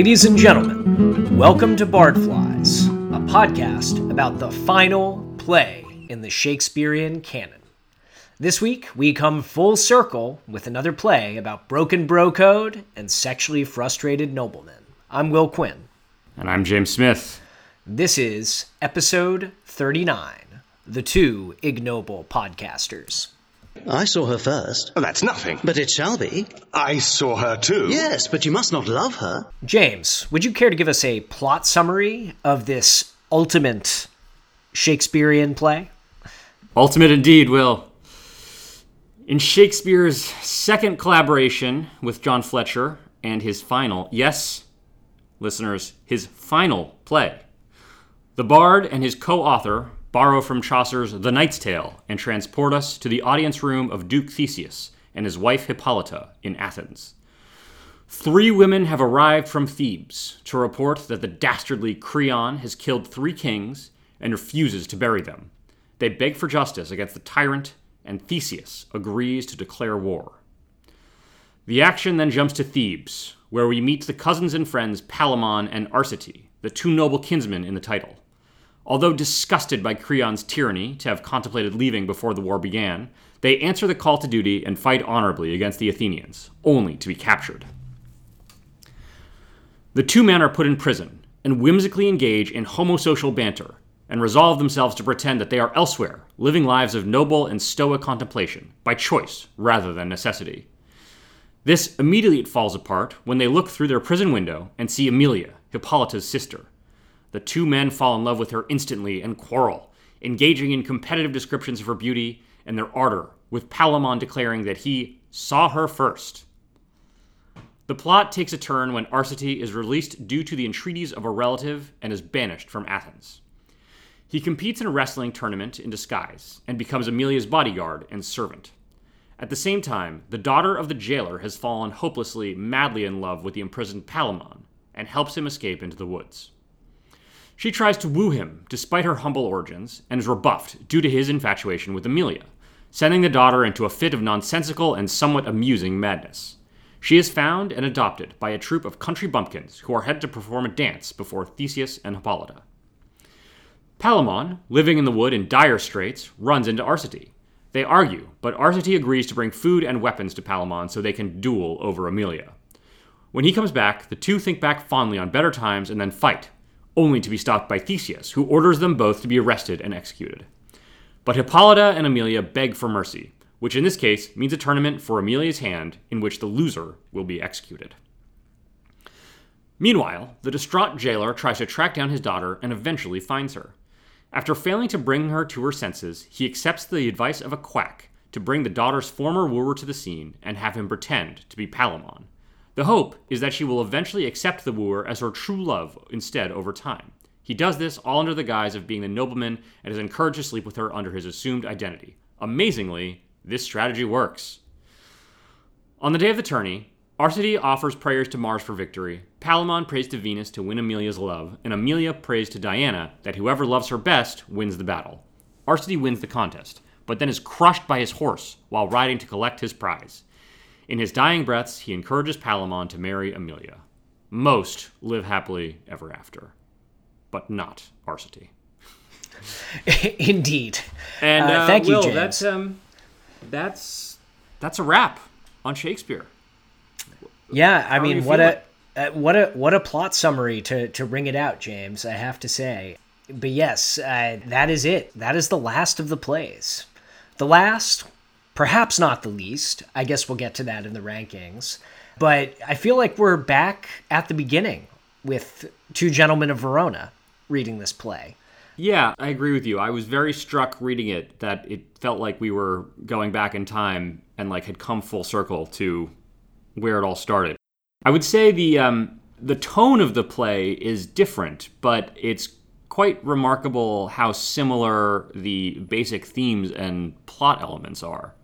Ladies and gentlemen, welcome to Bardflies, a podcast about the final play in the Shakespearean canon. This week, we come full circle with another play about broken bro code and sexually frustrated noblemen. I'm Will Quinn. And I'm James Smith. This is episode 39 The Two Ignoble Podcasters. I saw her first. Oh, that's nothing. But it shall be. I saw her too. Yes, but you must not love her. James, would you care to give us a plot summary of this ultimate Shakespearean play? Ultimate indeed, Will. In Shakespeare's second collaboration with John Fletcher and his final, yes, listeners, his final play, the bard and his co author borrow from Chaucer's The Knight's Tale and transport us to the audience room of Duke Theseus and his wife Hippolyta in Athens. Three women have arrived from Thebes to report that the dastardly Creon has killed three kings and refuses to bury them. They beg for justice against the tyrant, and Theseus agrees to declare war. The action then jumps to Thebes, where we meet the cousins and friends Palamon and Arcite, the two noble kinsmen in the title. Although disgusted by Creon's tyranny to have contemplated leaving before the war began, they answer the call to duty and fight honorably against the Athenians, only to be captured. The two men are put in prison and whimsically engage in homosocial banter and resolve themselves to pretend that they are elsewhere, living lives of noble and stoic contemplation, by choice rather than necessity. This immediately falls apart when they look through their prison window and see Emilia, Hippolyta's sister. The two men fall in love with her instantly and quarrel, engaging in competitive descriptions of her beauty and their ardor, with Palamon declaring that he saw her first. The plot takes a turn when Arcite is released due to the entreaties of a relative and is banished from Athens. He competes in a wrestling tournament in disguise and becomes Amelia's bodyguard and servant. At the same time, the daughter of the jailer has fallen hopelessly, madly in love with the imprisoned Palamon and helps him escape into the woods. She tries to woo him despite her humble origins and is rebuffed due to his infatuation with Emilia, sending the daughter into a fit of nonsensical and somewhat amusing madness. She is found and adopted by a troop of country bumpkins who are headed to perform a dance before Theseus and Hippolyta. Palamon, living in the wood in dire straits, runs into Arcite. They argue, but Arcite agrees to bring food and weapons to Palamon so they can duel over Emilia. When he comes back, the two think back fondly on better times and then fight, only to be stopped by Theseus, who orders them both to be arrested and executed. But Hippolyta and Emilia beg for mercy, which in this case means a tournament for Emilia's hand in which the loser will be executed. Meanwhile, the distraught jailer tries to track down his daughter and eventually finds her. After failing to bring her to her senses, he accepts the advice of a quack to bring the daughter's former wooer to the scene and have him pretend to be Palamon. The hope is that she will eventually accept the wooer as her true love instead over time. He does this all under the guise of being the nobleman and is encouraged to sleep with her under his assumed identity. Amazingly, this strategy works. On the day of the tourney, Arcite offers prayers to Mars for victory, Palamon prays to Venus to win Emilia's love, and Emilia prays to Diana that whoever loves her best wins the battle. Arcite wins the contest, but then is crushed by his horse while riding to collect his prize. In his dying breaths, he encourages Palamon to marry Emilia. Most live happily ever after, but not Arcite. Indeed. And Uh, uh, thank you, Will, James. That's um, that's that's a wrap on Shakespeare. Yeah, I mean, you what a uh, what a what a plot summary to to ring it out, James. I have to say, but yes, uh, that is it. That is the last of the plays. The last, perhaps not the least. I guess we'll get to that in the rankings. But I feel like we're back at the beginning with Two Gentlemen of Verona reading this play. Yeah, I agree with you. I was very struck reading it that it felt like we were going back in time and like had come full circle to where it all started. I would say the um, the tone of the play is different, but it's quite remarkable how similar the basic themes and plot elements are.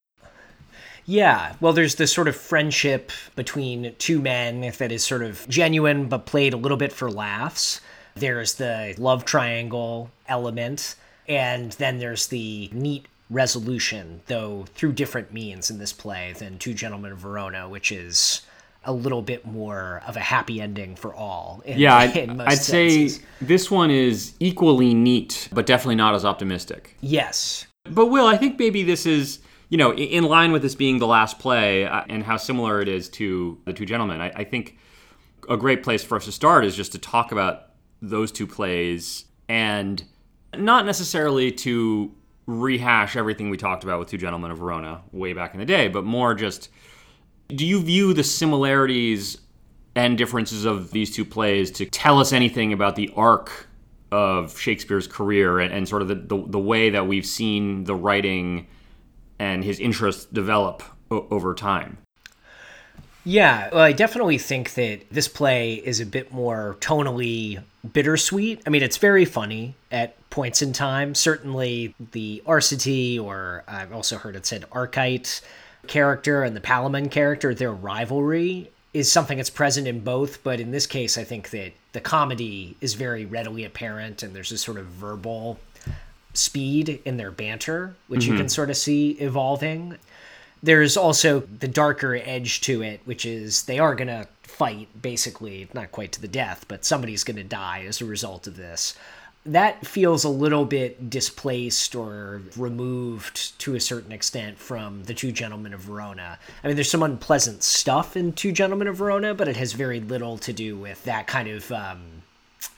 Yeah, well, there's this sort of friendship between two men that is sort of genuine but played a little bit for laughs. There's the love triangle element, and then there's the neat resolution, though through different means in this play than Two Gentlemen of Verona, which is a little bit more of a happy ending for all. In, Yeah, I'd, I'd say this one is equally neat, but definitely not as optimistic. yes. But Will, I think maybe this is, you know, in line with this being the last play uh, and how similar it is to The Two Gentlemen. I, I think a great place for us to start is just to talk about those two plays and not necessarily to rehash everything we talked about with Two Gentlemen of Verona way back in the day, but more just do you view the similarities and differences of these two plays to tell us anything about the arc of Shakespeare's career and, and sort of the, the, the way that we've seen the writing and his interests develop o- over time? Yeah, well, I definitely think that this play is a bit more tonally bittersweet. I mean, it's very funny at points in time. Certainly, the Arcity, or I've also heard it said Archite character and the Palamon character, their rivalry is something that's present in both. But in this case, I think that the comedy is very readily apparent, and there's a sort of verbal speed in their banter, which you can sort of see evolving there's also the darker edge to it, which is they are going to fight, basically, not quite to the death, but somebody's going to die as a result of this. That feels a little bit displaced or removed to a certain extent from the Two Gentlemen of Verona. I mean, there's some unpleasant stuff in Two Gentlemen of Verona, but it has very little to do with that kind of um,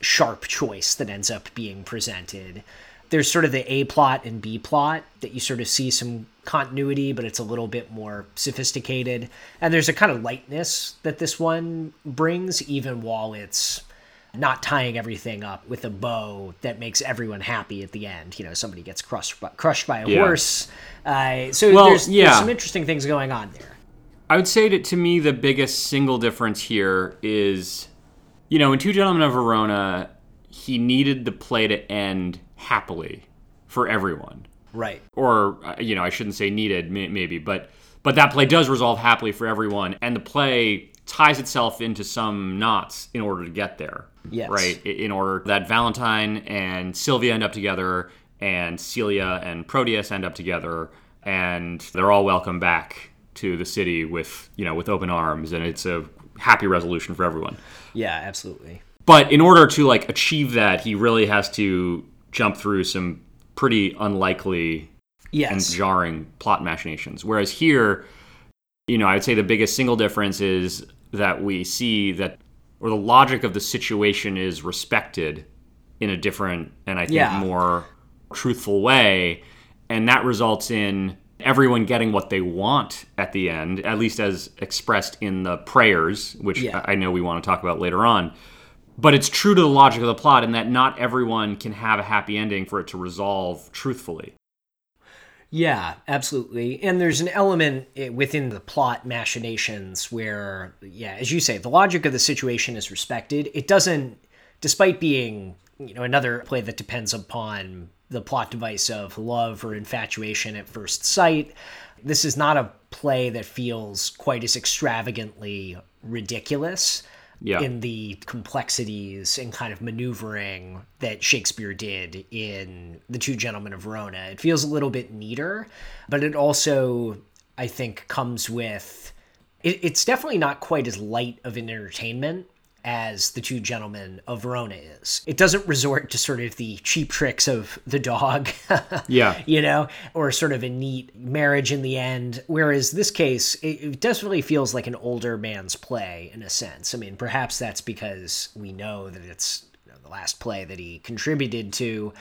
sharp choice that ends up being presented. There's sort of the A plot and B plot that you sort of see some continuity, but it's a little bit more sophisticated. And there's a kind of lightness that this one brings, even while it's not tying everything up with a bow that makes everyone happy at the end. You know, somebody gets crushed by, crushed by a Yeah. horse. Uh, so Well, there's, there's some interesting things going on there. I would say that to me, the biggest single difference here is, you know, in Two Gentlemen of Verona, he needed the play to end happily for everyone. Right. or uh, you know I shouldn't say needed maybe but but that play does resolve happily for everyone and the play ties itself into some knots in order to get there Yes. right in order that Valentine and Sylvia end up together and Celia and Proteus end up together and they're all welcome back to the city with you know with open arms and it's a happy resolution for everyone Yeah, absolutely. but in order to like achieve that he really has to jump through some pretty unlikely and jarring plot machinations. Whereas here, you know, I'd say the biggest single difference is that we see that, or the logic of the situation is respected in a different and I think Yeah. more truthful way. And that results in everyone getting what they want at the end, at least as expressed in the prayers, which Yeah. I I know we want to talk about later on. But it's true to the logic of the plot in that not everyone can have a happy ending for it to resolve truthfully. Yeah, absolutely. And there's an element eh, within the plot machinations where, yeah, as you say, the logic of the situation is respected. It doesn't, despite being, you know, another play that depends upon the plot device of love or infatuation at first sight. This is not a play that feels quite as extravagantly ridiculous Yeah. in the complexities and kind of maneuvering that Shakespeare did in The Two Gentlemen of Verona. It feels a little bit neater, but it also, I think, comes with. It, it's definitely not quite as light of an entertainment as The Two Gentlemen of Verona is. It doesn't resort to sort of the cheap tricks of the dog. Yeah. you know, or sort of a neat marriage in the end. Whereas this case, it, it definitely feels like an older man's play in a sense. I mean, perhaps that's because we know that it's you know, the last play that he contributed to.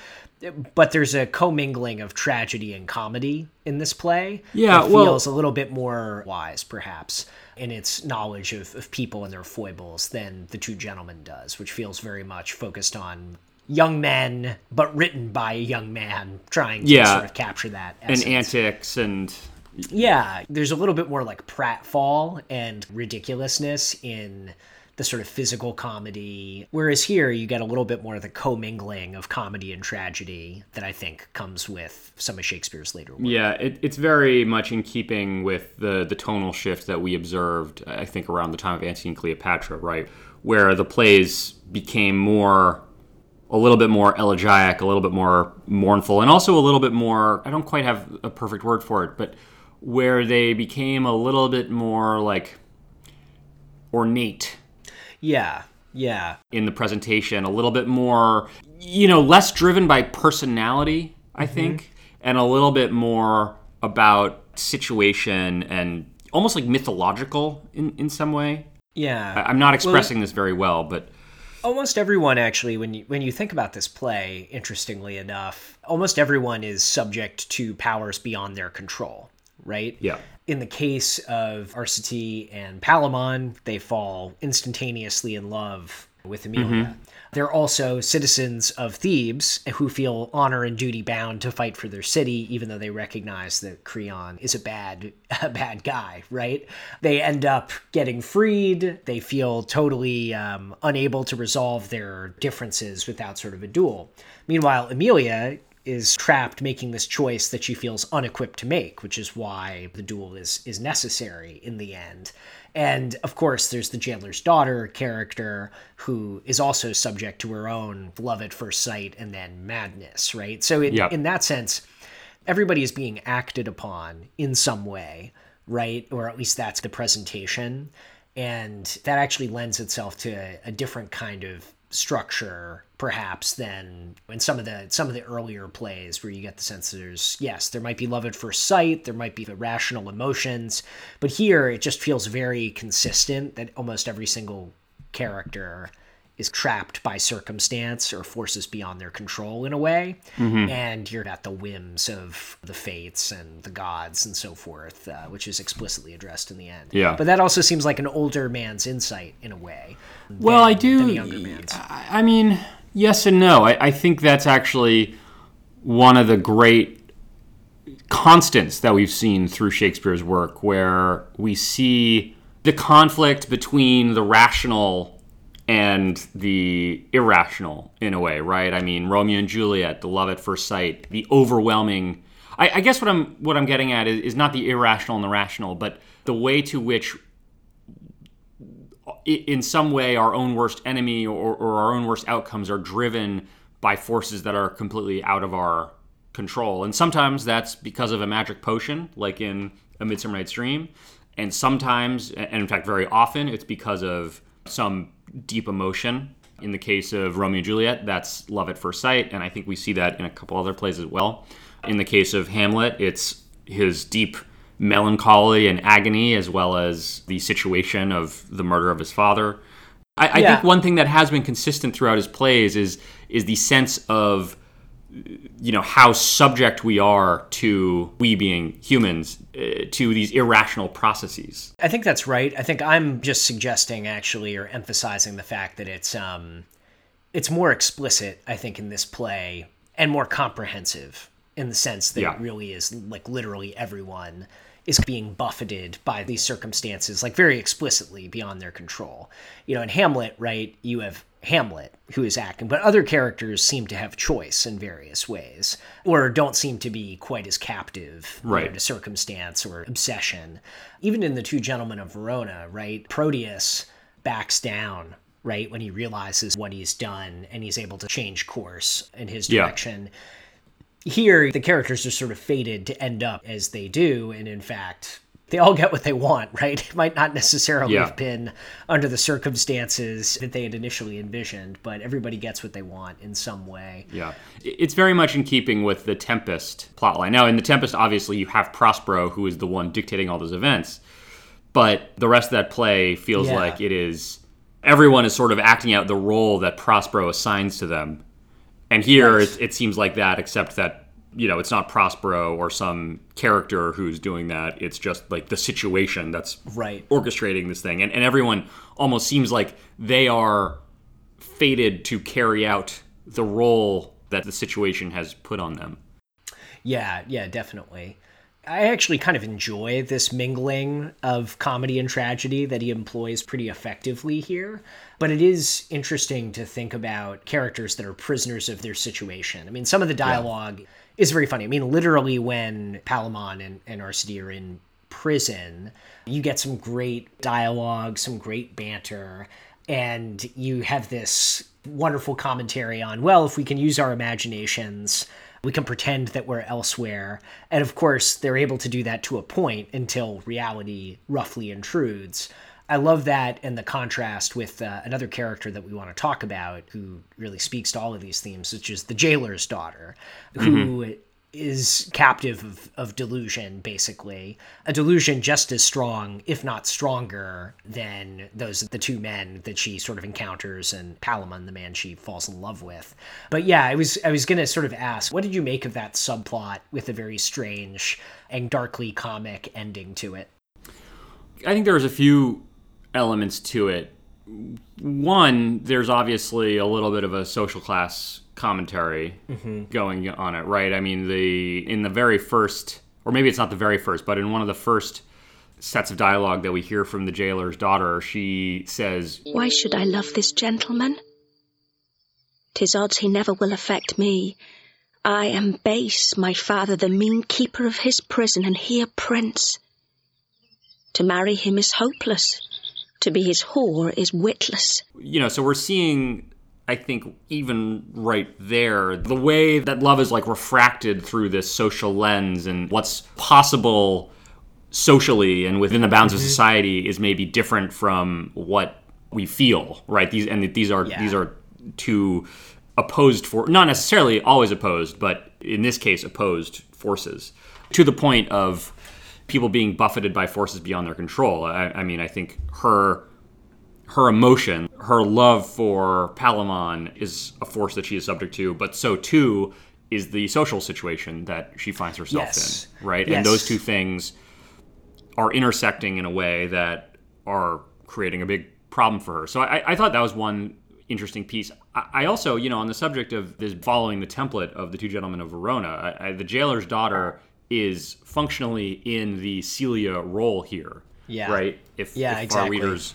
But there's a commingling of tragedy and comedy in this play. Yeah, well- feels a little bit more wise, perhaps, in its knowledge of, of people and their foibles than the Two Gentlemen does, which feels very much focused on young men, but written by a young man trying to Yeah. sort of capture that. and antics and Yeah, there's a little bit more like pratfall and ridiculousness in the sort of physical comedy. Whereas here, you get a little bit more of the commingling of comedy and tragedy that I think comes with some of Shakespeare's later work. yeah it, it's very much in keeping with the the tonal shift that we observed i think around the time of antony and cleopatra right where the plays became more a little bit more elegiac a little bit more mournful and also a little bit more i don't quite have a perfect word for it but where they became a little bit more like ornate Yeah, yeah, in the presentation, a little bit more, you know, less driven by personality, I mm-hmm. think, and a little bit more about situation and almost like mythological in, in some way. yeah. I- I'm not expressing this very well, but almost everyone actually when you when you think about this play interestingly enough almost everyone is subject to powers beyond their control right Yeah. In the case of Arcity and Palamon they fall instantaneously in love with Amelia they're also citizens of Thebes who feel honor and duty bound to fight for their city, even though they recognize that Creon is a bad, a bad guy. Right? They end up getting freed. They feel totally um, unable to resolve their differences without sort of a duel. Meanwhile, Amelia is trapped making this choice that she feels unequipped to make, which is why the duel is is necessary in the end. And of course, there's the jailer's daughter character who is also subject to her own love at first sight and then madness, right? So, in, Yep. in that sense, everybody is being acted upon in some way, right? Or at least that's the presentation. And that actually lends itself to a, a different kind of structure perhaps than in some of the some of the earlier plays where you get the sense there's yes there might be love at first sight there might be irrational emotions but here it just feels very consistent that almost every single character is trapped by circumstance or forces beyond their control in a way and you're at the whims of the fates and the gods and so forth uh, which is explicitly addressed in the end Yeah. but that also seems like an older man's insight in a way Well, I do. younger man's. I I mean, yes and no. I, I think that's actually one of the great constants that we've seen through Shakespeare's work, where we see the conflict between the rational and the irrational in a way, right? I mean, Romeo and Juliet, the love at first sight, the overwhelming. I, I guess what I'm what I'm getting at is, is not the irrational and the rational, but the way to which in some way our own worst enemy or, or our own worst outcomes are driven by forces that are completely out of our control and sometimes that's because of a magic potion like in a midsummer night's dream and sometimes and in fact very often it's because of some deep emotion in the case of romeo and juliet that's love at first sight and i think we see that in a couple other plays as well in the case of hamlet it's his deep melancholy and agony, as well as the situation of the murder of his father. I, I Yeah. think one thing that has been consistent throughout his plays is is the sense of you know how subject we are to we being humans uh, to these irrational processes. I think that's right. I think I'm just suggesting actually or emphasizing the fact that it's um it's more explicit, I think, in this play and more comprehensive in the sense that Yeah. it really is like literally everyone is being buffeted by these circumstances, like very explicitly beyond their control. You know, in Hamlet, right, you have Hamlet who is acting, but other characters seem to have choice in various ways, or don't seem to be quite as captive you know, Right. to circumstance or obsession. Even in the Two Gentlemen of Verona, right, Proteus backs down, right, when he realizes what he's done and he's able to change course in his Yeah. direction. Here, the characters are sort of fated to end up as they do, and in fact, they all get what they want, right? It might not necessarily Yeah. have been under the circumstances that they had initially envisioned, but everybody gets what they want in some way. Yeah, it's very much in keeping with the Tempest plotline. Now, in the Tempest, obviously, you have Prospero, who is the one dictating all those events, but the rest of that play feels Yeah. like it is everyone is sort of acting out the role that Prospero assigns to them. And here, Right. it, it seems like that, except that you know it's not Prospero or some character who's doing that. It's just like the situation that's Right. orchestrating this thing, and, and everyone almost seems like they are fated to carry out the role that the situation has put on them. Yeah, yeah, definitely. I actually kind of enjoy this mingling of comedy and tragedy that he employs pretty effectively here. But it is interesting to think about characters that are prisoners of their situation. I mean, some of the dialogue is very funny. I mean, literally, when Palamon and, and Arcady are in prison, you get some great dialogue, some great banter, and you have this wonderful commentary on, well, if we can use our imaginations, we can pretend that we're elsewhere. And of course, they're able to do that to a point until reality roughly intrudes. I love that and the contrast with uh, another character that we want to talk about who really speaks to all of these themes, which is the jailer's daughter, who is captive of, of delusion, basically. A delusion just as strong, if not stronger, than those the two men that she sort of encounters and Palamon, the man she falls in love with. But yeah, I was I was gonna sort of ask, what did you make of that subplot with a very strange and darkly comic ending to it? I think there's a few elements to it. One, there's obviously a little bit of a social class commentary mm-hmm. going on it, right? I mean, the in the very first, or maybe it's not the very first, but in one of the first sets of dialogue that we hear from the jailer's daughter, she says, Why should I love this gentleman? Tis odds he never will affect me. I am base, my father the mean keeper of his prison, and he a prince. To marry him is hopeless. To be his whore is witless. you know, so we're seeing, I think, even right there, the way that love is like refracted through this social lens and what's possible socially and within the bounds of mm-hmm. society is maybe different from what we feel, right? These and these are Yeah. these are two opposed for not necessarily always opposed, but in this case opposed forces to the point of people being buffeted by forces beyond their control. I, I mean, I think her her emotion, her love for Palamon is a force that she is subject to, but so too is the social situation that she finds herself Yes. in, right? Yes. And those two things are intersecting in a way that are creating a big problem for her. So I, I thought that was one interesting piece. I, I also, you know, on the subject of this following the template of the two gentlemen of Verona, I, I, the jailer's daughter is functionally in the Celia role here. Yeah. Right. If, Yeah, if exactly. our readers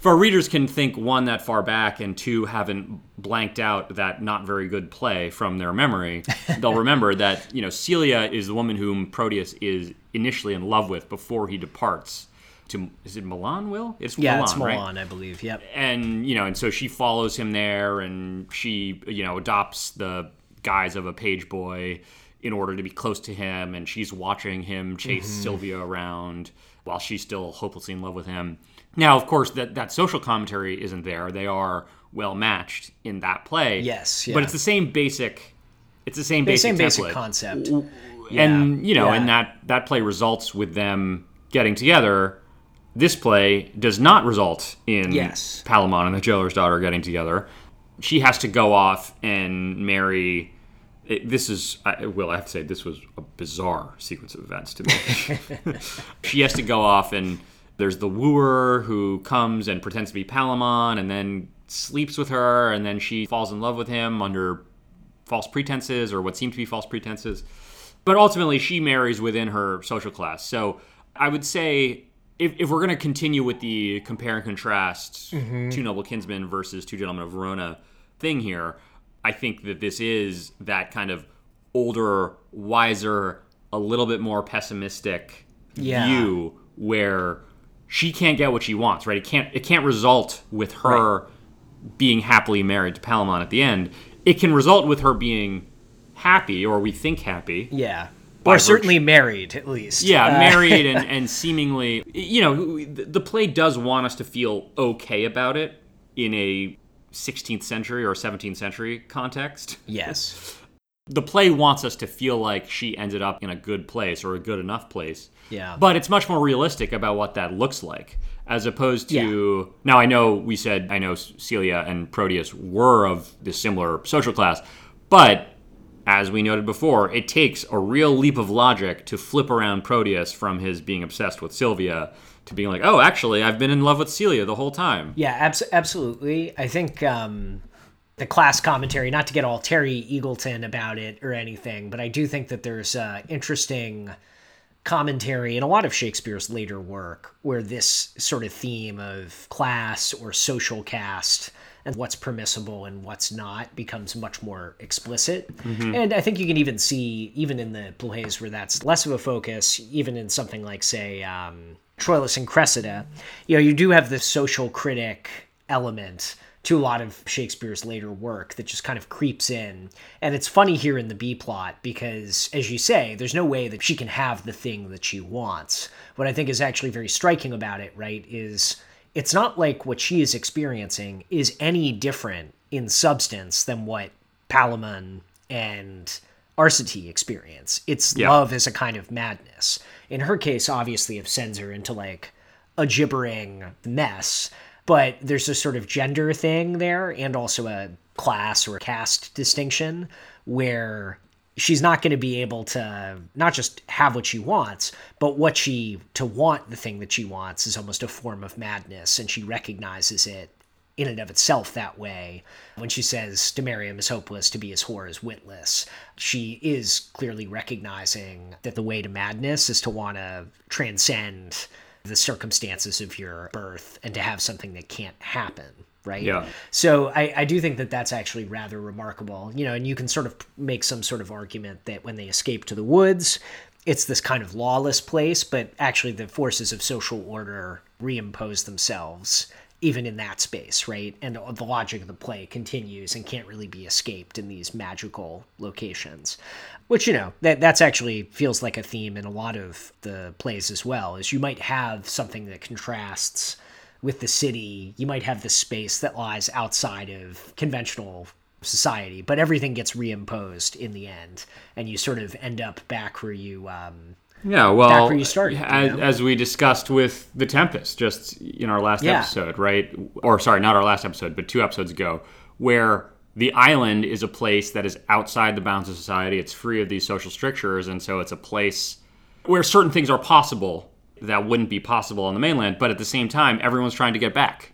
if our readers can think one that far back and two haven't blanked out that not very good play from their memory, they'll remember that you know Celia is the woman whom Proteus is initially in love with before he departs to is it Milan? Will it's Yeah, Milan, it's right? Milan, I believe. Yep. and you know, and so she follows him there, and she you know adopts the guise of a page boy in order to be close to him, and she's watching him chase Mm-hmm. Sylvia around while she's still hopelessly in love with him. Now, of course, that that social commentary isn't there. They are well matched in that play. Yes, but it's the same basic. It's the same The basic same basic template concept. and you know, yeah. and that that play results with them getting together. This play does not result in Yes. Palamon and the jailer's daughter getting together. She has to go off and marry. It, this is, I will I have to say, this was a bizarre sequence of events to me. she has to go off and there's the wooer who comes and pretends to be Palamon and then sleeps with her and then she falls in love with him under false pretenses or what seem to be false pretenses. But ultimately, she marries within her social class. So I would say if, if we're going to continue with the compare and contrast mm-hmm. two noble kinsmen versus two gentlemen of Verona thing here, I think that this is that kind of older, wiser, a little bit more pessimistic Yeah. view where she can't get what she wants, right? It can't it can't result with her being happily married to Palamon at the end. It can result with her being happy, or we think happy. Yeah. Or certainly married, at least. Yeah, Uh, married and, and seemingly, you know, the play does want us to feel okay about it in a 16th century or 17th century context. Yes. The play wants us to feel like she ended up in a good place or a good enough place. Yeah. But it's much more realistic about what that looks like, as opposed to. Now, I know we said, I know Celia and Proteus were of this similar social class, but as we noted before, it takes a real leap of logic to flip around Proteus from his being obsessed with Sylvia to being like, oh, actually, I've been in love with Celia the whole time. Yeah, abs- absolutely. I think um, the class commentary, not to get all Terry Eagleton about it or anything, but I do think that there's uh, interesting commentary in a lot of Shakespeare's later work where this sort of theme of class or social caste and what's permissible and what's not becomes much more explicit. And I think you can even see, even in the plays where that's less of a focus, even in something like, say, um, Troilus and Cressida, you know, you do have the social critic element to a lot of Shakespeare's later work that just kind of creeps in. And it's funny here in the B plot because, as you say, there's no way that she can have the thing that she wants. What I think is actually very striking about it, right, is it's not like what she is experiencing is any different in substance than what Palamon and Arcity experience. It's Yeah. love as a kind of madness. In her case, obviously, it sends her into like a gibbering mess, but there's a sort of gender thing there and also a class or caste distinction where she's not going to be able to not just have what she wants, but what she to want the thing that she wants is almost a form of madness, and she recognizes it in and of itself that way. When she says Demarium is hopeless, to be as whore is witless, she is clearly recognizing that the way to madness is to want to transcend the circumstances of your birth and to have something that can't happen right Yeah. so I, I do think that that's actually rather remarkable you know and you can sort of make some sort of argument that when they escape to the woods it's this kind of lawless place but actually the forces of social order reimpose themselves even in that space right and the logic of the play continues and can't really be escaped in these magical locations which you know that that's actually feels like a theme in a lot of the plays as well is you might have something that contrasts with the city, you might have this space that lies outside of conventional society, but everything gets reimposed in the end, and you sort of end up back where you. Um, Yeah, well, where you started, you as, know? as we discussed with the Tempest, just in our last Yeah. episode, right? Or sorry, not our last episode, but two episodes ago, where the island is a place that is outside the bounds of society. It's free of these social strictures, and so it's a place where certain things are possible that wouldn't be possible on the mainland. But at the same time, everyone's trying to get back.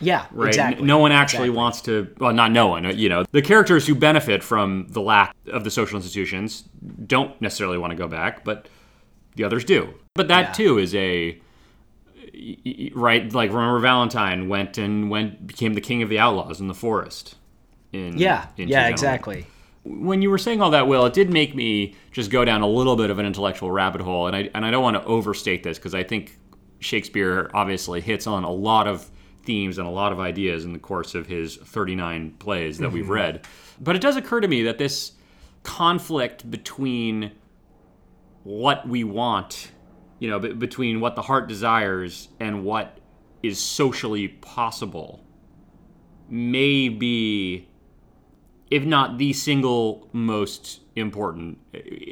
yeah, Right. exactly. No one actually Exactly. wants to. Well, not no one. You know, the characters who benefit from the lack of the social institutions don't necessarily want to go back, but the others do. But that Yeah. too is a right. Like remember, Valentine went and went became the king of the outlaws in the forest. In Yeah, in yeah, exactly. When you were saying all that, Will, it did make me just go down a little bit of an intellectual rabbit hole, and I and I don't want to overstate this because I think Shakespeare obviously hits on a lot of themes and a lot of ideas in the course of his 39 plays that we've mm-hmm. read. But it does occur to me that this conflict between what we want, you know, be- between what the heart desires and what is socially possible may be if not the single most important,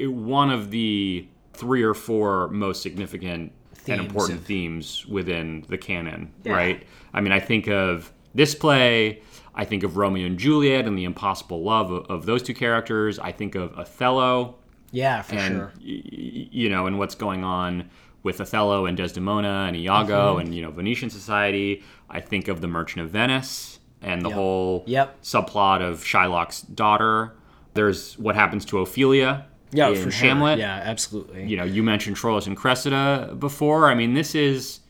one of the three or four most significant Themes and important of- themes within the canon, Yeah. right? I mean, I think of this play, I think of Romeo and Juliet and the impossible love of, of those two characters. I think of Othello Yeah, for and sure. y- you know, and what's going on with Othello and Desdemona and Iago Mm-hmm. and you know Venetian society. I think of the Merchant of Venice and the whole Yep. subplot of Shylock's daughter. There's what happens to Ophelia Yeah, in for sure. Hamlet. Yeah, absolutely. You know, you mentioned Troilus and Cressida before. I mean, this is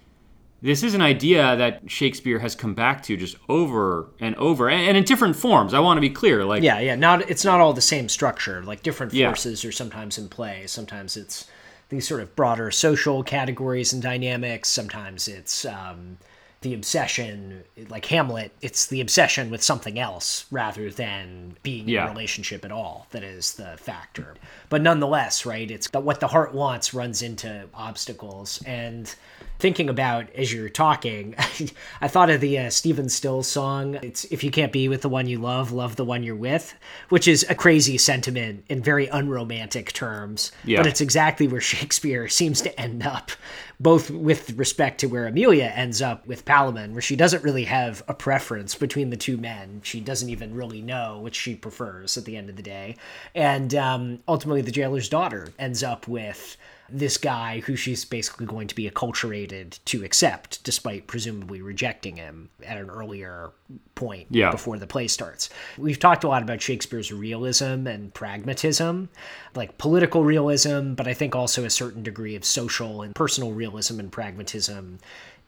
this is an idea that Shakespeare has come back to just over and over, and, in different forms. I want to be clear, like Yeah, yeah. Not it's not all the same structure. Like different Yeah. forces are sometimes in play. Sometimes it's these sort of broader social categories and dynamics. Sometimes it's um, the obsession, like Hamlet. It's the obsession with something else rather than being Yeah. in a relationship at all that is the factor. But nonetheless, right? It's that what the heart wants runs into obstacles and. Thinking about as you're talking, I thought of the uh, Stephen Stills song. It's "If you can't be with the one you love, love the one you're with," which is a crazy sentiment in very unromantic terms. Yeah. But it's exactly where Shakespeare seems to end up, both with respect to where Amelia ends up with Palamon, where she doesn't really have a preference between the two men. She doesn't even really know which she prefers at the end of the day, and um, ultimately the jailer's daughter ends up with this guy who she's basically going to be acculturated to accept, despite presumably rejecting him at an earlier point Yeah. before the play starts. We've talked a lot about Shakespeare's realism and pragmatism, like political realism, but I think also a certain degree of social and personal realism and pragmatism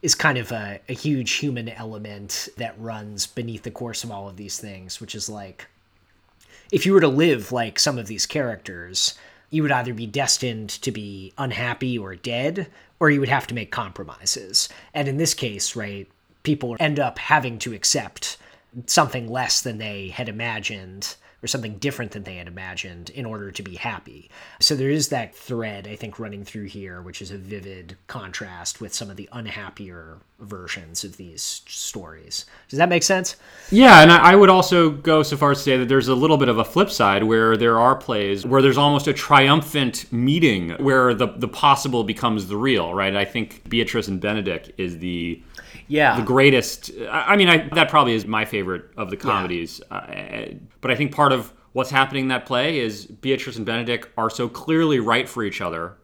is kind of a, a huge human element that runs beneath the course of all of these things, which is like if you were to live like some of these characters, you would either be destined to be unhappy or dead, or you would have to make compromises. And in this case, right, people end up having to accept something less than they had imagined or something different than they had imagined in order to be happy. So there is that thread, I think, running through here, which is a vivid contrast with some of the unhappier versions of these stories. Does that make sense? Yeah, and I would also go so far as to say that there's a little bit of a flip side where there are plays where there's almost a triumphant meeting where the, the possible becomes the real, right? I think Beatrice and Benedick is the yeah the greatest. I mean, I, that probably is my favorite of the comedies. Uh, but I think part of what's happening in that play is Beatrice and Benedick are so clearly right for each other,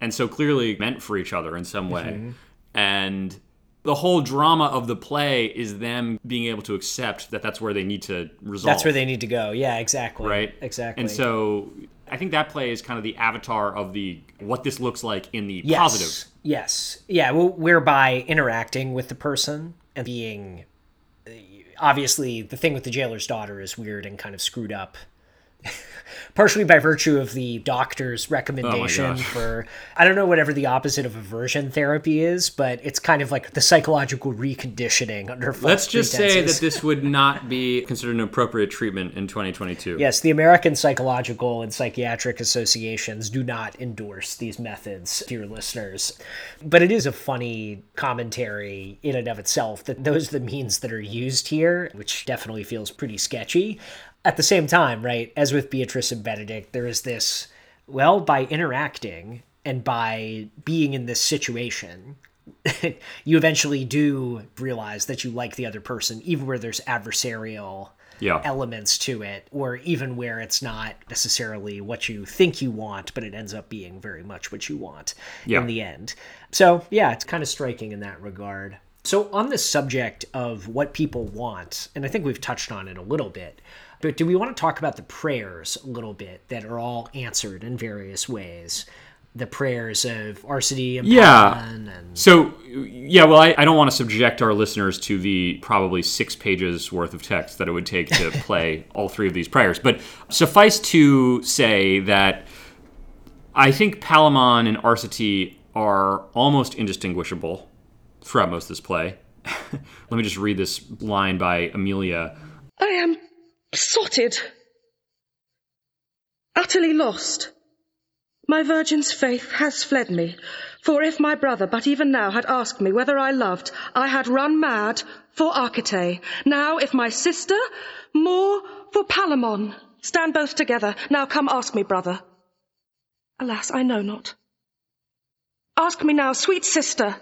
and so clearly meant for each other in some way, Mm-hmm. and the whole drama of the play is them being able to accept that that's where they need to resolve. That's where they need to go. Yeah, exactly. right Exactly. And so I think that play is kind of the avatar of the what this looks like in the yes, positive. Yes. Yeah, well, whereby interacting with the person and being obviously the thing with the jailer's daughter is weird and kind of screwed up. Partially by virtue of the doctor's oh recommendation gosh. for I don't know whatever the opposite of aversion therapy is, but it's kind of like the psychological reconditioning under false Let's just say that this would not be considered an appropriate treatment in 2022. Yes, the American Psychological and Psychiatric Associations do not endorse these methods, dear listeners. But it is a funny commentary in and of itself that those are the means that are used here, which definitely feels pretty sketchy. At the same time, right, as with Beatrice and Benedict, there is this, well, by interacting and by being in this situation, you eventually do realize that you like the other person, even where there's adversarial Yeah. elements to it, or even where it's not necessarily what you think you want, but it ends up being very much what you want Yeah. in the end. So, yeah, it's kind of striking in that regard. So, on the subject of what people want, and I think we've touched on it a little bit, but do we want to talk about the prayers a little bit that are all answered in various ways? The prayers of Arcady and Yeah. Palamon and So, yeah, well, I, I don't want to subject our listeners to the probably six pages worth of text that it would take to play all three of these prayers. But suffice to say that I think Palamon and Arcity are almost indistinguishable throughout most of this play. Let me just read this line by Amelia. I am besotted, utterly lost. My virgin's faith has fled me, for if my brother but even now had asked me whether I loved, I had run mad for Arcite. Now, if my sister, more for Palamon. Stand both together. Now come ask me, brother. Alas, I know not. Ask me now, sweet sister.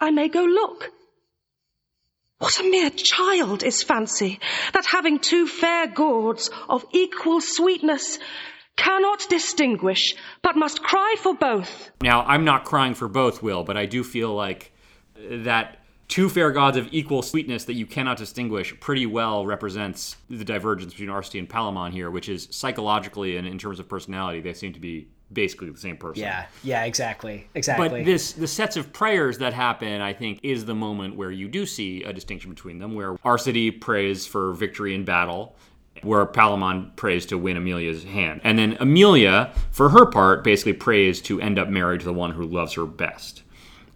I may go look. What a mere child is fancy, that having two fair gourds of equal sweetness, cannot distinguish, but must cry for both. Now, I'm not crying for both, Will, but I do feel like that two fair gods of equal sweetness that you cannot distinguish pretty well represents the divergence between Arcity and Palamon here, which is psychologically and in terms of personality, they seem to be basically the same person. yeah, yeah, exactly, exactly. But this the sets of prayers that happen, I think, is the moment where you do see a distinction between them, where Arcity prays for victory in battle, where Palamon prays to win Amelia's hand. And then Amelia, for her part, basically prays to end up married to the one who loves her best.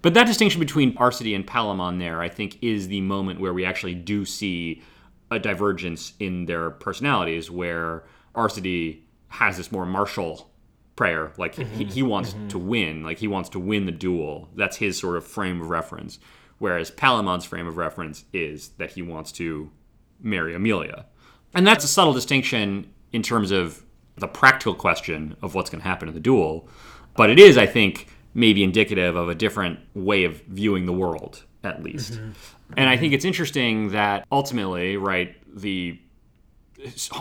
But that distinction between Arcity and Palamon there, I think, is the moment where we actually do see a divergence in their personalities, where Arcity has this more martial prayer, like he, he mm-hmm. wants mm-hmm. to win, like he wants to win the duel. That's his sort of frame of reference. Whereas Palamon's frame of reference is that he wants to marry Amelia. And that's a subtle distinction in terms of the practical question of what's going to happen in the duel. But it is, I think, maybe indicative of a different way of viewing the world, at least. Mm-hmm. And I think it's interesting that ultimately, right, the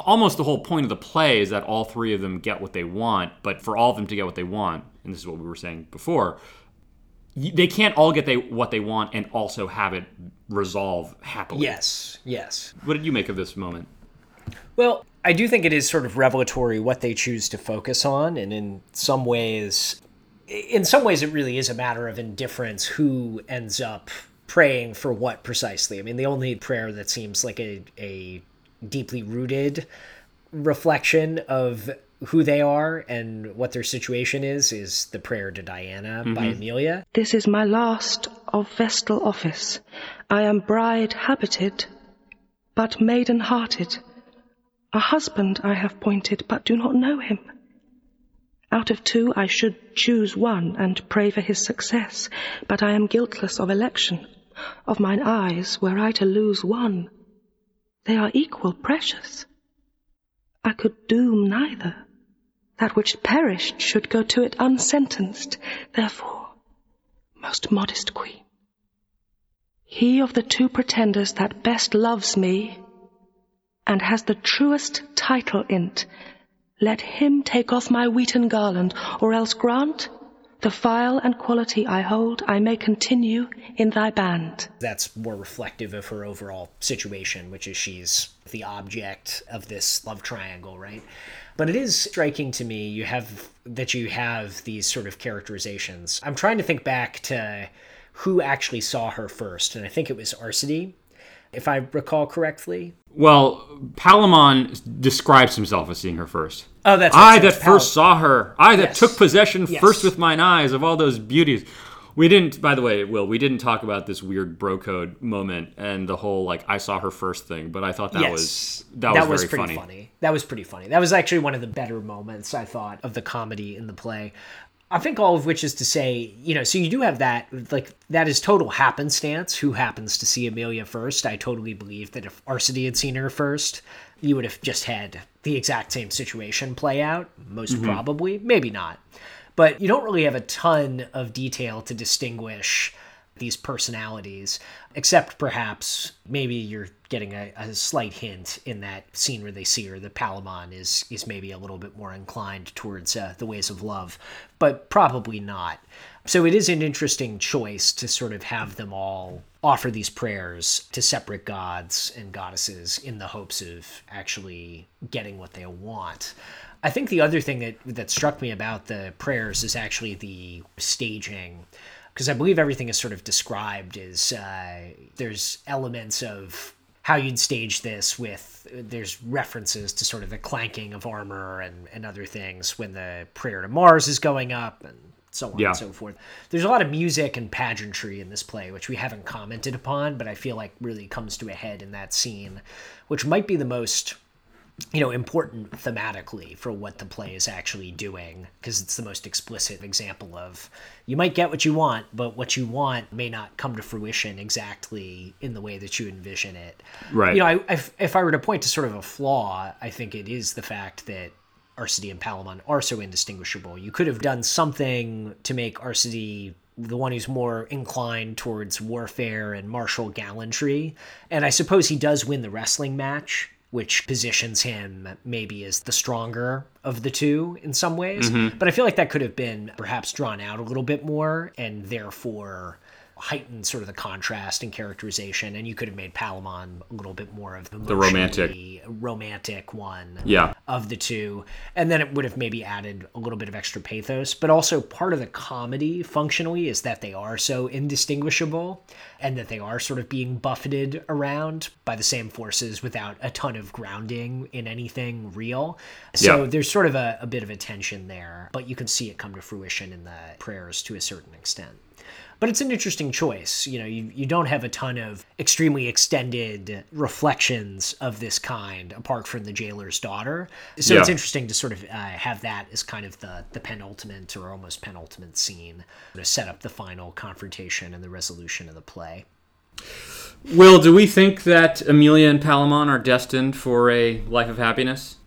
almost the whole point of the play is that all three of them get what they want, but for all of them to get what they want, and this is what we were saying before, they can't all get they what they want and also have it resolve happily. yes, yes. What did you make of this moment? Well, I do think it is sort of revelatory what they choose to focus on, and in some ways, in some ways, it really is a matter of indifference who ends up praying for what precisely. I mean, the only prayer that seems like a, a deeply rooted reflection of who they are and what their situation is is the prayer to Diana by mm-hmm. Amelia. This is my last of vestal office. I am bride habited, but maiden hearted. A husband I have pointed, but do not know him. Out of two I should choose one and pray for his success, but I am guiltless of election. Of mine eyes, were I to lose one, they are equal precious. I could doom neither. That which perished should go to it unsentenced. Therefore, most modest queen, he of the two pretenders that best loves me and has the truest title in't, let him take off my wheaten garland, or else grant the file and quality I hold I may continue in thy band. That's more reflective of her overall situation, which is she's the object of this love triangle, right? But it is striking to me you have that you have these sort of characterizations. I'm trying to think back to who actually saw her first, and I think it was Arcite, if I recall correctly. Well, Palamon describes himself as seeing her first. Oh, that's I right. that Pal- first saw her. I that Yes. took possession Yes. first with mine eyes of all those beauties. We didn't, by the way, Will, we didn't talk about this weird bro code moment and the whole like I saw her first thing, but I thought that was that was very pretty funny. That was pretty funny. That was actually one of the better moments I thought of the comedy in the play. I think all of which is to say, you know, so you do have that, like, that is total happenstance. Who happens to see Emilia first? I totally believe that if Arcite had seen her first, you would have just had the exact same situation play out. Most mm-hmm. probably, maybe not. But you don't really have a ton of detail to distinguish these personalities, except perhaps maybe you're getting a, a slight hint in that scene where they see her that Palamon is is maybe a little bit more inclined towards uh, the ways of love, but probably not. So it is an interesting choice to sort of have them all offer these prayers to separate gods and goddesses in the hopes of actually getting what they want. I think the other thing that that struck me about the prayers is actually the staging because I believe everything is sort of described as uh, there's elements of how you'd stage this with there's references to sort of the clanking of armor and, and other things when the prayer to Mars is going up and so on Yeah. and so forth. There's a lot of music and pageantry in this play, which we haven't commented upon, but I feel like really comes to a head in that scene, which might be the most you know important thematically for what the play is actually doing because it's the most explicit example of you might get what you want but what you want may not come to fruition exactly in the way that you envision it Right. you know I, if, if i were to point to sort of a flaw i think it is the fact that Arcite and Palamon are so indistinguishable. You could have done something to make Arcite the one who's more inclined towards warfare and martial gallantry. And I suppose he does win the wrestling match, which positions him maybe as the stronger of the two in some ways. Mm-hmm. But I feel like that could have been perhaps drawn out a little bit more and therefore heightened sort of the contrast and characterization and you could have made Palamon a little bit more of the, The romantic. romantic one Yeah. Of the two and then it would have maybe added a little bit of extra pathos. But also part of the comedy functionally is that they are so indistinguishable and that they are sort of being buffeted around by the same forces without a ton of grounding in anything real. So Yeah. there's sort of a, a bit of a tension there but you can see it come to fruition in the prayers to a certain extent but it's an interesting choice. You know, you, you don't have a ton of extremely extended reflections of this kind apart from the jailer's daughter. So it's interesting to sort of uh, have that as kind of the, the penultimate or almost penultimate scene to set up the final confrontation and the resolution of the play. Will, do we think that Emilia and Palamon are destined for a life of happiness?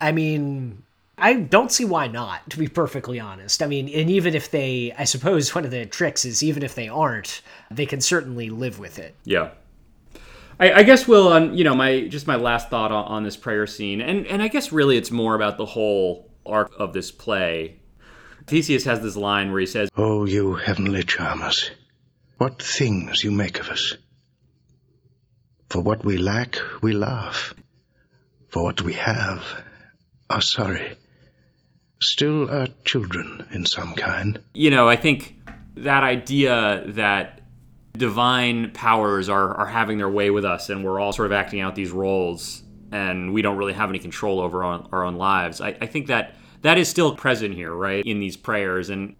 I mean, I don't see why not, to be perfectly honest. I mean, and even if they, I suppose one of the tricks is even if they aren't, they can certainly live with it. Yeah. I, I guess Will, on um, you know my just my last thought on, on this prayer scene, and and I guess really it's more about the whole arc of this play. Theseus has this line where he says, Oh, you heavenly charmers, what things you make of us. For what we lack, we laugh. For what we have, are sorry. Still are children in some kind. you know, I think that idea that divine powers are, are having their way with us and we're all sort of acting out these roles and we don't really have any control over our, our own lives. I, I think that that is still present here, right, in these prayers. And,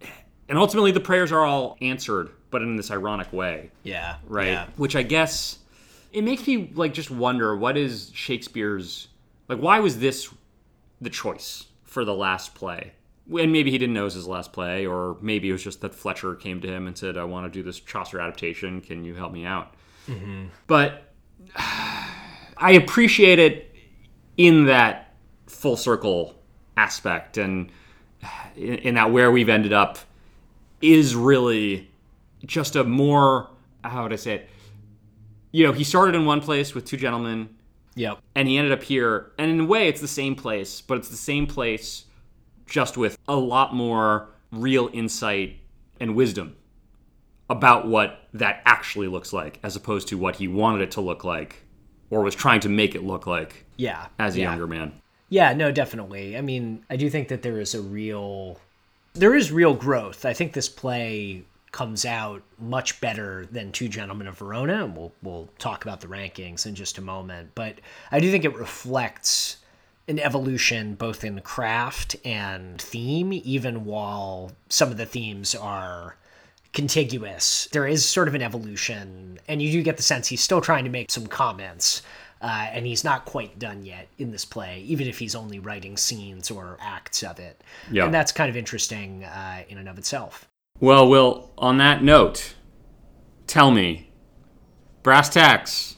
and ultimately, the prayers are all answered, but in this ironic way, Yeah. right? Yeah. Which I guess it makes me like just wonder what is Shakespeare's Like, why was this the choice for the last play? And maybe he didn't know it was his last play, or maybe it was just that Fletcher came to him and said, I want to do this Chaucer adaptation. Can you help me out? Mm-hmm. But I appreciate it in that full circle aspect and in, in that where we've ended up is really just a more, how would I say it? You know, he started in one place with two gentlemen Yep. and he ended up here and in a way it's the same place but it's the same place just with a lot more real insight and wisdom about what that actually looks like as opposed to what he wanted it to look like or was trying to make it look like Yeah. as a yeah. younger man Yeah, no, definitely. I mean, I do think that there is a real there is real growth. I think this play comes out much better than Two Gentlemen of Verona, and we'll we'll talk about the rankings in just a moment. But I do think it reflects an evolution both in craft and theme, even while some of the themes are contiguous. There is sort of an evolution, and you do get the sense he's still trying to make some comments, uh, and he's not quite done yet in this play, even if he's only writing scenes or acts of it. Yeah. And that's kind of interesting uh, in and of itself. Well will on that note tell me brass tacks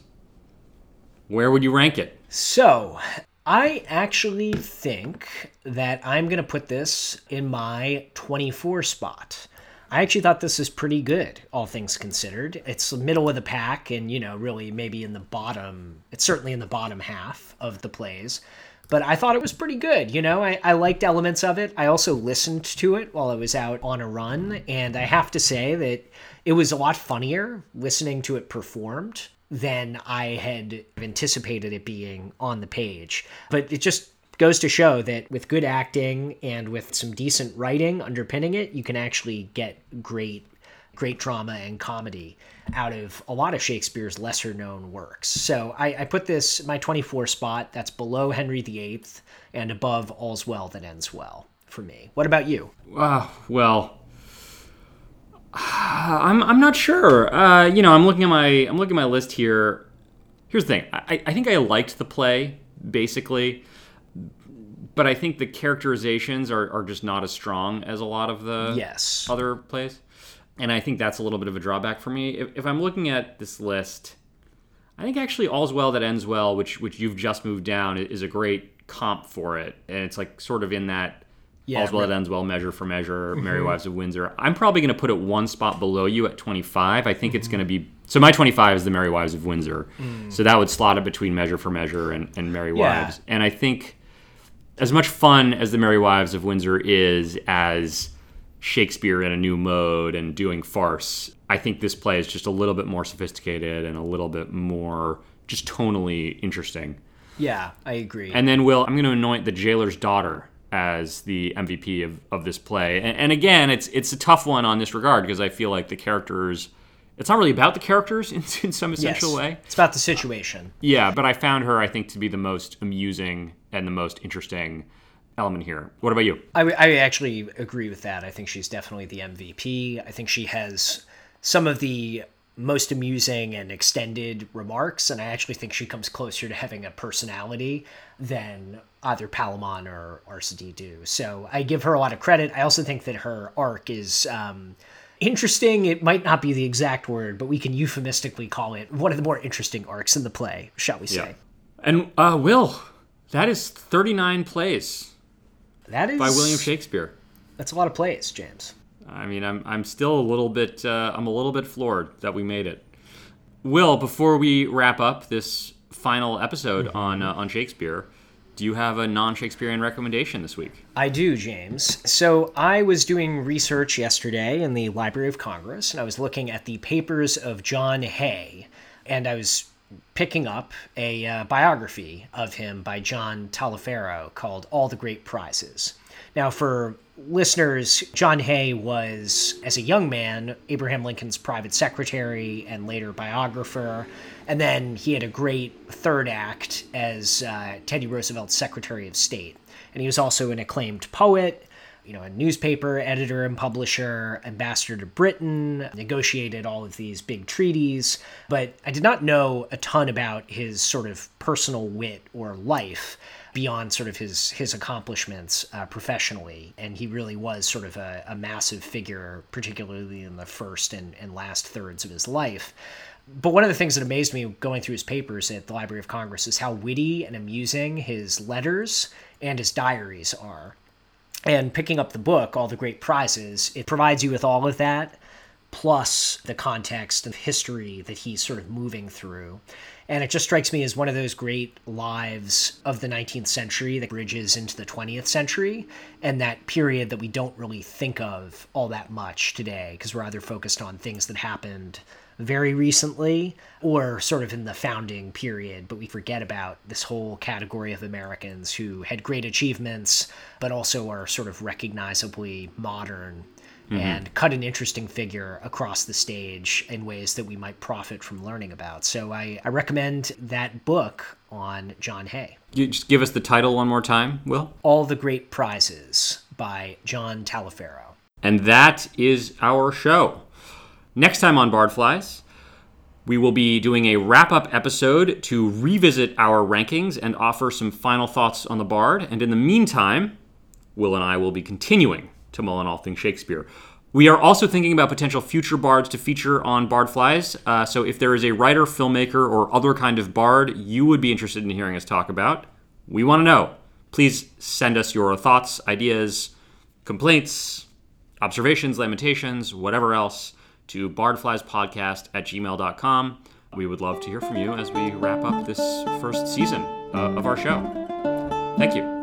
where would you rank it So, I actually think that I'm going to put this in my 24 spot. I actually thought this is pretty good, all things considered. It's the middle of the pack, and, you know, really maybe in the bottom, it's certainly in the bottom half of the plays. But I thought it was pretty good. You know, I, I liked elements of it. I also listened to it while I was out on a run, and I have to say that it was a lot funnier listening to it performed than I had anticipated it being on the page. But it just goes to show that with good acting and with some decent writing underpinning it, you can actually get great great drama and comedy out of a lot of Shakespeare's lesser known works. So I, I put this my 24 spot that's below Henry VIII and above All's Well That Ends Well for me. What about you? Uh, well, I'm I'm not sure. Uh, you know, I'm looking at my I'm looking at my list here. Here's the thing. I, I think I liked the play basically, but I think the characterizations are, are just not as strong as a lot of the Yes. other plays, and I think that's a little bit of a drawback for me. If, if I'm looking at this list, I think actually All's Well That Ends Well, which which you've just moved down, is a great comp for it, and it's like sort of in that Yeah, All's Well That. Ends Well, Measure for Measure, mm-hmm. Merry Wives of Windsor. I'm probably going to put it one spot below you at 25. I think it's going to mm-hmm. be so. My 25 is the Merry Wives of Windsor, mm. so that would slot it between Measure for Measure and, and Merry Yeah. Wives. And I think as much fun as the Merry Wives of Windsor is as Shakespeare in a new mode and doing farce, I think this play is just a little bit more sophisticated and a little bit more just tonally interesting. Yeah, I agree. And then, Will, I'm going to anoint the jailer's daughter as the MVP of, of this play. And, and again, it's it's a tough one on this regard because I feel like the characters. It's not really about the characters in, in some essential yes. way. It's about the situation. Yeah, but I found her, I think, to be the most amusing and the most interesting element here. What about you? I, I actually agree with that. I think she's definitely the MVP. I think she has some of the most amusing and extended remarks, and I actually think she comes closer to having a personality than either Palamon or Arcite do. So I give her a lot of credit. I also think that her arc is um, interesting. It might not be the exact word, but we can euphemistically call it one of the more interesting arcs in the play, shall we say. Yeah. And uh, Will, that is 39 plays That is by William Shakespeare. That's a lot of plays, James. I mean, I'm I'm still a little bit uh, I'm a little bit floored that we made it. Will, before we wrap up this final episode on uh, on Shakespeare, do you have a non-Shakespearean recommendation this week? I do, James. So I was doing research yesterday in the Library of Congress, and I was looking at the papers of John Hay, and I was picking up a uh, biography of him by John Taliaferro called All the Great Prizes. Now, for listeners, John Hay was, as a young man, Abraham Lincoln's private secretary and later biographer. And then he had a great third act as uh, Teddy Roosevelt's Secretary of State. And he was also an acclaimed poet. You know, a newspaper editor and publisher, ambassador to Britain, negotiated all of these big treaties. But I did not know a ton about his sort of personal wit or life beyond sort of his his accomplishments uh, professionally, and he really was sort of a, a massive figure, particularly in the first and, and last thirds of his life. But one of the things that amazed me going through his papers at the Library of Congress is how witty and amusing his letters and his diaries are. And picking up the book, All the Great Prizes, it provides you with all of that, plus the context of history that he's sort of moving through. And it just strikes me as one of those great lives of the 19th century that bridges into the 20th century and that period that we don't really think of all that much today because we're either focused on things that happened very recently or sort of in the founding period, but we forget about this whole category of Americans who had great achievements, but also are sort of recognizably modern mm-hmm. and cut an interesting figure across the stage in ways that we might profit from learning about. So I, I recommend that book on John Hay. You just give us the title one more time, Will? All the Great Prizes by John Taliaferro. And that is our show. Next time on Bardflies, we will be doing a wrap up episode to revisit our rankings and offer some final thoughts on the Bard. And in the meantime, Will and I will be continuing to mull on all things Shakespeare. We are also thinking about potential future bards to feature on Bardflies. Uh, so if there is a writer, filmmaker, or other kind of bard you would be interested in hearing us talk about, we want to know. Please send us your thoughts, ideas, complaints, observations, lamentations, whatever else to bardfliespodcast at gmail.com. We would love to hear from you as we wrap up this first season uh, of our show. Thank you.